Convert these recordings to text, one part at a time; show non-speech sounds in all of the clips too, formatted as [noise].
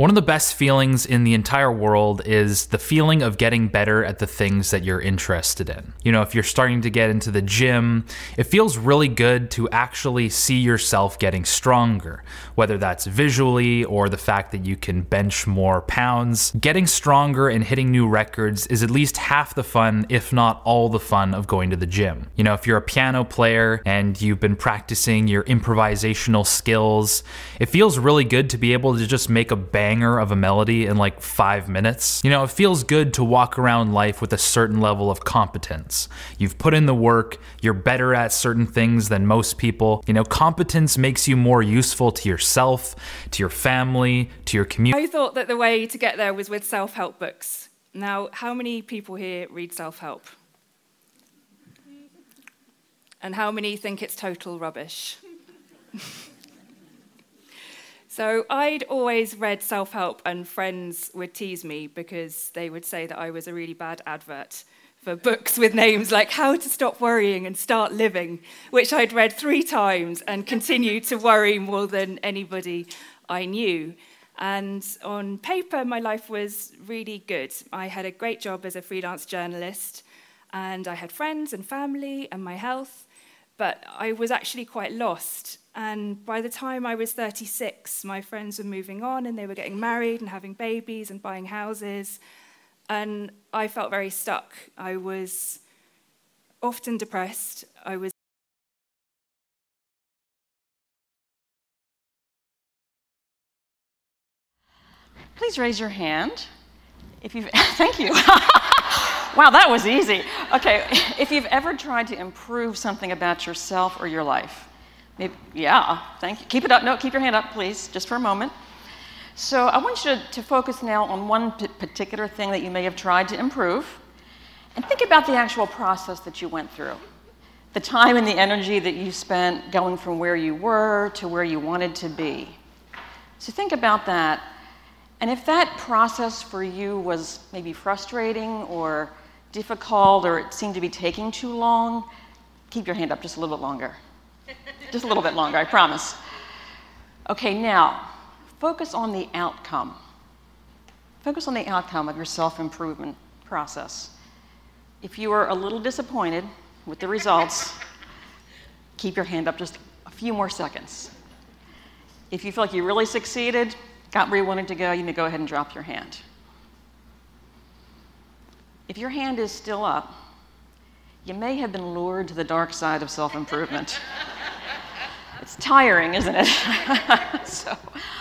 One of the best feelings in the entire world is the feeling of getting better at the things that you're interested in. You know, if you're starting to get into the gym, it feels really good to actually see yourself getting stronger, whether that's visually or the fact that you can bench more pounds. Getting stronger and hitting new records is at least half the fun, if not all the fun, of going to the gym. You know, if you're a piano player and you've been practicing your improvisational skills, it feels really good to be able to just make a bang banger of a melody in like five minutes. You know, it feels good to walk around life with a certain level of competence. You've put in the work, you're better at certain things than most people. You know, competence makes you more useful to yourself, to your family, to your community. I thought that the way to get there was with self help books. Now, how many people here read self help? And how many think it's total rubbish? [laughs] So I'd always read self help, and friends would tease me because they would say that I was a really bad advert for books with names like How to Stop Worrying and Start Living, which I'd read three times and continued to worry more than anybody I knew. And on paper, my life was really good. I had a great job as a freelance journalist, and I had friends and family and my health, but I was actually quite lost. And by the time I was 36, my friends were moving on and they were getting married and having babies and buying houses. And I felt very stuck. I was often depressed. I was Please raise your hand if you've [laughs] thank you. [laughs] wow, that was easy. Okay, if you've ever tried to improve something about yourself or your life, Maybe, yeah, thank you. Keep it up. No, keep your hand up, please, just for a moment. So I want you to, to focus now on one particular thing that you may have tried to improve, and think about the actual process that you went through. The time and the energy that you spent going from where you were to where you wanted to be. So think about that. And if that process for you was maybe frustrating or difficult or it seemed to be taking too long, keep your hand up just a little bit longer. [laughs] Just a little bit longer, I promise. Okay, now, focus on the outcome. Focus on the outcome of your self improvement process. If you are a little disappointed with the results, [laughs] keep your hand up just a few more seconds. If you feel like you really succeeded, got where you wanted to go, you may go ahead and drop your hand. If your hand is still up, you may have been lured to the dark side of self improvement. [laughs] It's tiring, isn't it? [laughs] so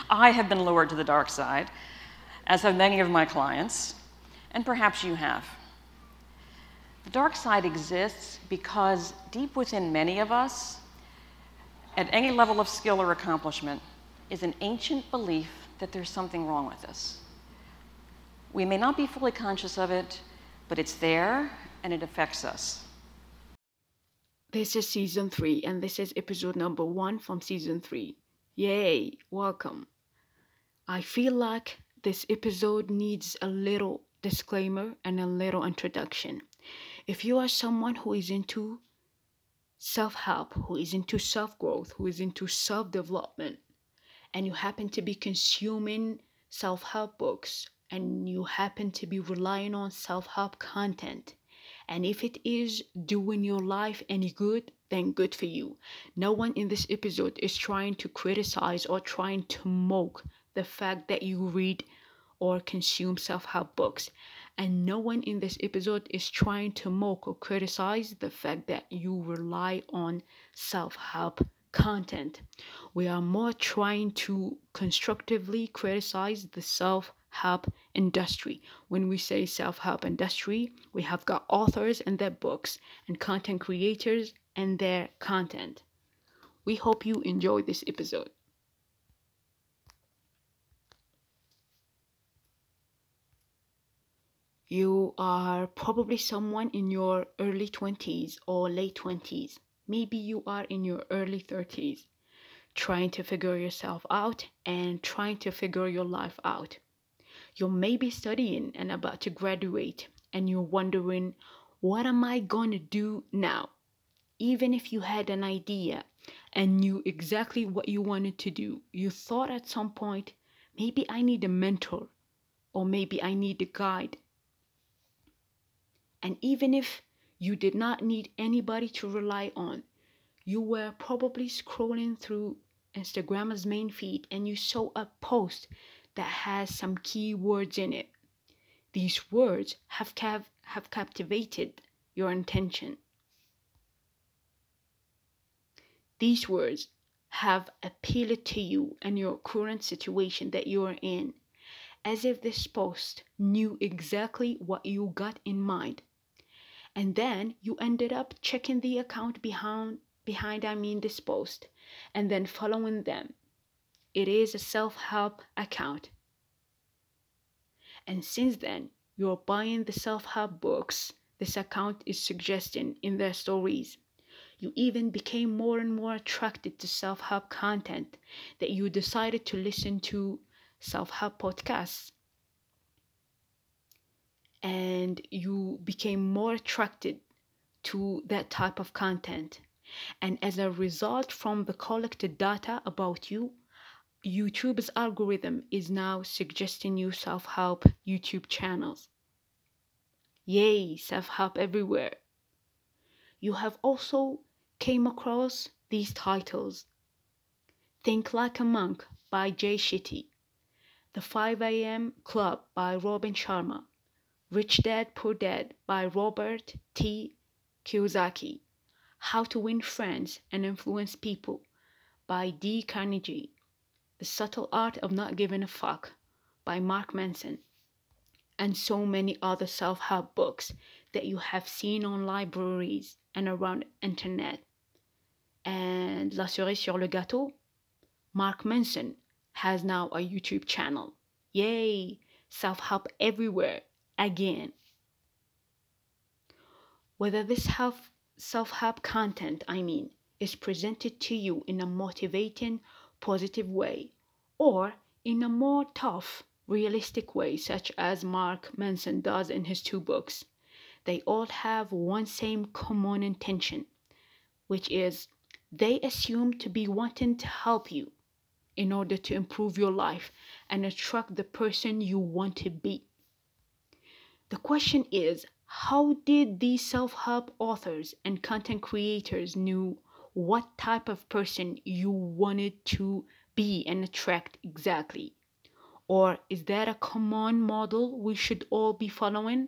I have been lured to the dark side, as have many of my clients, and perhaps you have. The dark side exists because deep within many of us, at any level of skill or accomplishment, is an ancient belief that there's something wrong with us. We may not be fully conscious of it, but it's there and it affects us. This is season 3, and this is episode number 1 from season 3. Yay! Welcome. I feel like this episode needs a little disclaimer and a little introduction. If you are someone who is into self help, who is into self growth, who is into self development, and you happen to be consuming self help books and you happen to be relying on self help content, and if it is doing your life any good, then good for you. No one in this episode is trying to criticize or trying to mock the fact that you read or consume self help books. And no one in this episode is trying to mock or criticize the fact that you rely on self help content. We are more trying to constructively criticize the self help industry. When we say self help industry, we have got authors and their books and content creators and their content. We hope you enjoy this episode. You are probably someone in your early 20s or late 20s. Maybe you are in your early 30s, trying to figure yourself out and trying to figure your life out. You're maybe studying and about to graduate, and you're wondering, what am I going to do now? Even if you had an idea and knew exactly what you wanted to do, you thought at some point, maybe I need a mentor, or maybe I need a guide. And even if you did not need anybody to rely on, you were probably scrolling through Instagram's main feed and you saw a post that has some key words in it. These words have, have captivated your attention. These words have appealed to you and your current situation that you are in, as if this post knew exactly what you got in mind. And then you ended up checking the account behind behind I mean this post and then following them. It is a self-help account. And since then, you're buying the self-help books this account is suggesting in their stories. You even became more and more attracted to self-help content that you decided to listen to self-help podcasts. And you became more attracted to that type of content and as a result from the collected data about you, YouTube's algorithm is now suggesting you self-help YouTube channels. Yay, self-help everywhere. You have also came across these titles. Think Like a Monk by Jay Shetty, The 5 a.m. Club by Robin Sharma, Rich Dad Poor Dad by Robert T. Kiyosaki, how to Win Friends and Influence People by D. Carnegie. The Subtle Art of Not Giving a Fuck by Mark Manson. And so many other self-help books that you have seen on libraries and around internet. And la cerise sur le gâteau, Mark Manson has now a YouTube channel. Yay! Self-help everywhere again. Whether this help self help content, I mean, is presented to you in a motivating, positive way, or in a more tough, realistic way, such as Mark Manson does in his two books, they all have one same common intention, which is they assume to be wanting to help you in order to improve your life and attract the person you want to be. The question is how did these self-help authors and content creators knew what type of person you wanted to be and attract exactly? Or is that a common model we should all be following?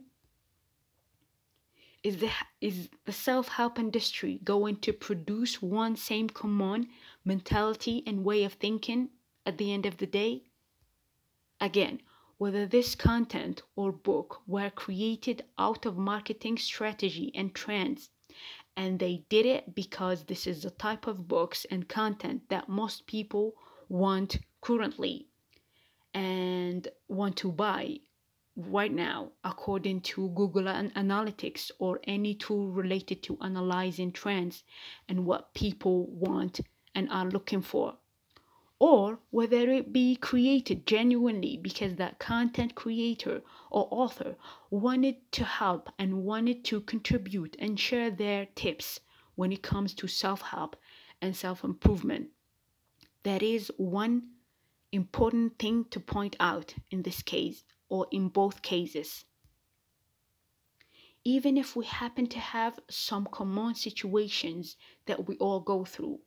Is the, is the self-help industry going to produce one same common mentality and way of thinking at the end of the day? Again, whether this content or book were created out of marketing strategy and trends and they did it because this is the type of books and content that most people want currently and want to buy right now according to Google Analytics or any tool related to analyzing trends and what people want and are looking for or whether it be created genuinely because that content creator or author wanted to help and wanted to contribute and share their tips when it comes to self help and self improvement. That is one important thing to point out in this case or in both cases. Even if we happen to have some common situations that we all go through,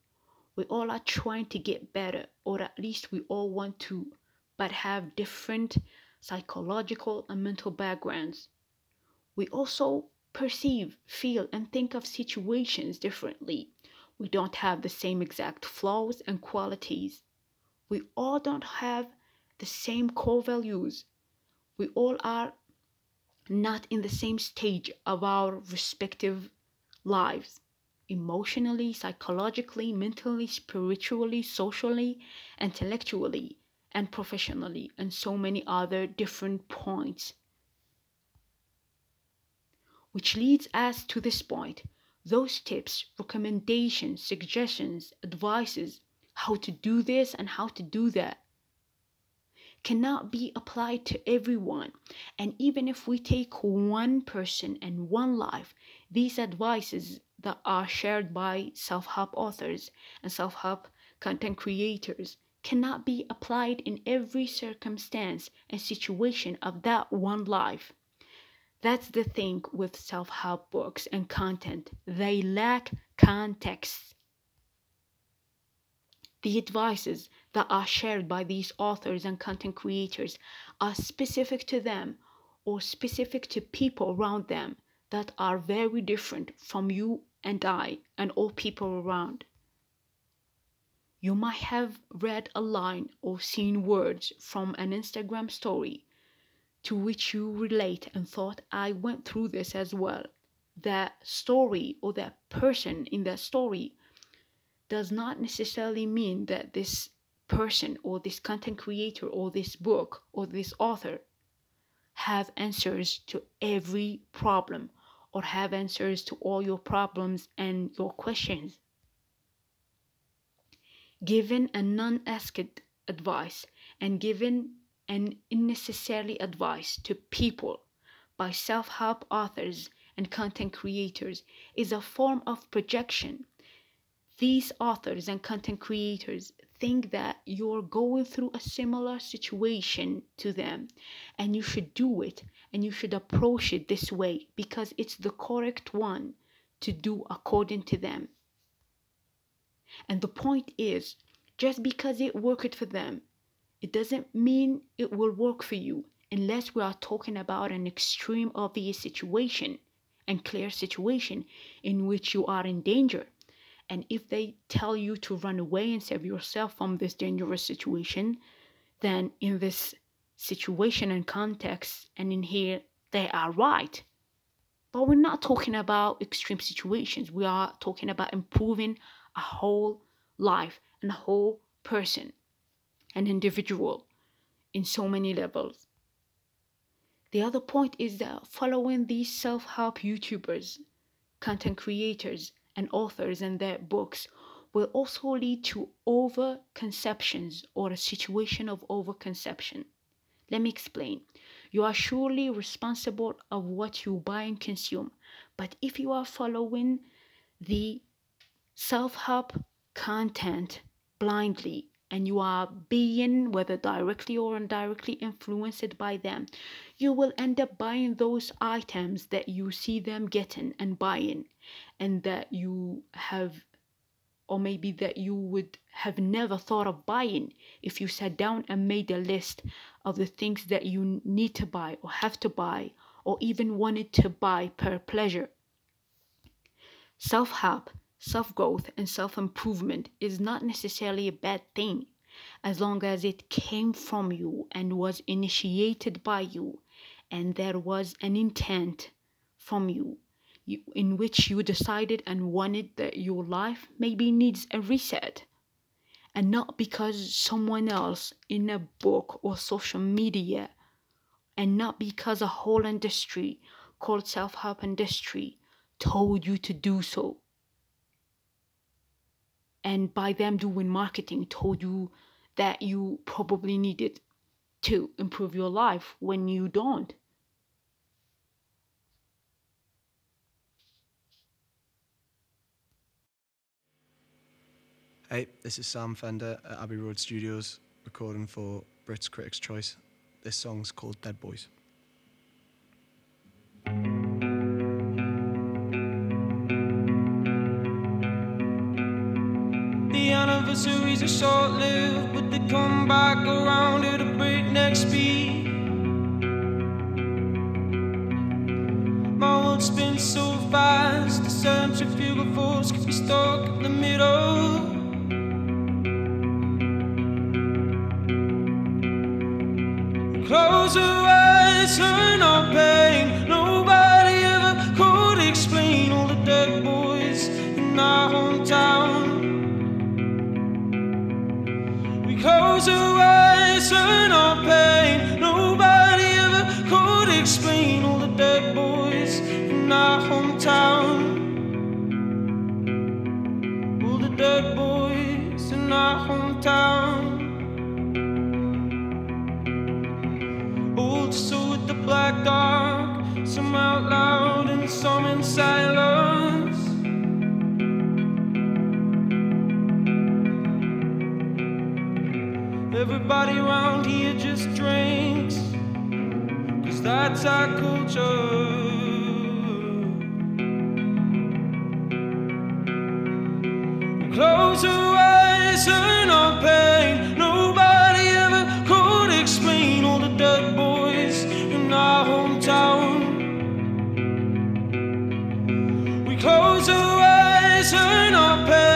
we all are trying to get better, or at least we all want to, but have different psychological and mental backgrounds. We also perceive, feel, and think of situations differently. We don't have the same exact flaws and qualities. We all don't have the same core values. We all are not in the same stage of our respective lives emotionally, psychologically, mentally, spiritually, socially, intellectually, and professionally, and so many other different points. Which leads us to this point those tips, recommendations, suggestions, advices, how to do this and how to do that cannot be applied to everyone. And even if we take one person and one life, these advices that are shared by self help authors and self help content creators cannot be applied in every circumstance and situation of that one life. That's the thing with self help books and content, they lack context. The advices that are shared by these authors and content creators are specific to them or specific to people around them that are very different from you and I and all people around. You might have read a line or seen words from an Instagram story to which you relate and thought, I went through this as well. That story or that person in that story does not necessarily mean that this person or this content creator or this book or this author have answers to every problem or have answers to all your problems and your questions. Given a non asked advice and given an unnecessary advice to people by self help authors and content creators is a form of projection. These authors and content creators think that you're going through a similar situation to them and you should do it and you should approach it this way because it's the correct one to do according to them. And the point is, just because it worked for them, it doesn't mean it will work for you unless we are talking about an extreme obvious situation and clear situation in which you are in danger. And if they tell you to run away and save yourself from this dangerous situation, then in this situation and context and in here, they are right. But we're not talking about extreme situations. We are talking about improving a whole life and a whole person, an individual in so many levels. The other point is that following these self help YouTubers, content creators, and authors and their books will also lead to over-conceptions or a situation of over-conception. Let me explain. You are surely responsible of what you buy and consume, but if you are following the self-help content blindly and you are being whether directly or indirectly influenced by them you will end up buying those items that you see them getting and buying and that you have or maybe that you would have never thought of buying if you sat down and made a list of the things that you need to buy or have to buy or even wanted to buy per pleasure. Self help, self growth, and self improvement is not necessarily a bad thing. As long as it came from you and was initiated by you and there was an intent from you you, in which you decided and wanted that your life maybe needs a reset. And not because someone else in a book or social media and not because a whole industry called self-help industry told you to do so and by them doing marketing told you that you probably needed to improve your life when you don't Hey, this is Sam Fender at Abbey Road Studios, recording for Brits Critics' Choice. This song's called Dead Boys. Anniversaries are short lived, but they come back around at a breakneck speed. My world spins so fast, the centrifugal force keeps me stuck in the middle. Close your eyes, turn on pain. Nobody Turn on pain. Nobody ever could explain all the dead boys in our hometown. All the dead boys in our hometown. Old the black dark, some out loud and some in silence. Everybody around here just drinks. Cause that's our culture. We close our eyes, turn our pain. Nobody ever could explain all the dead boys in our hometown. We close our eyes, turn our pain.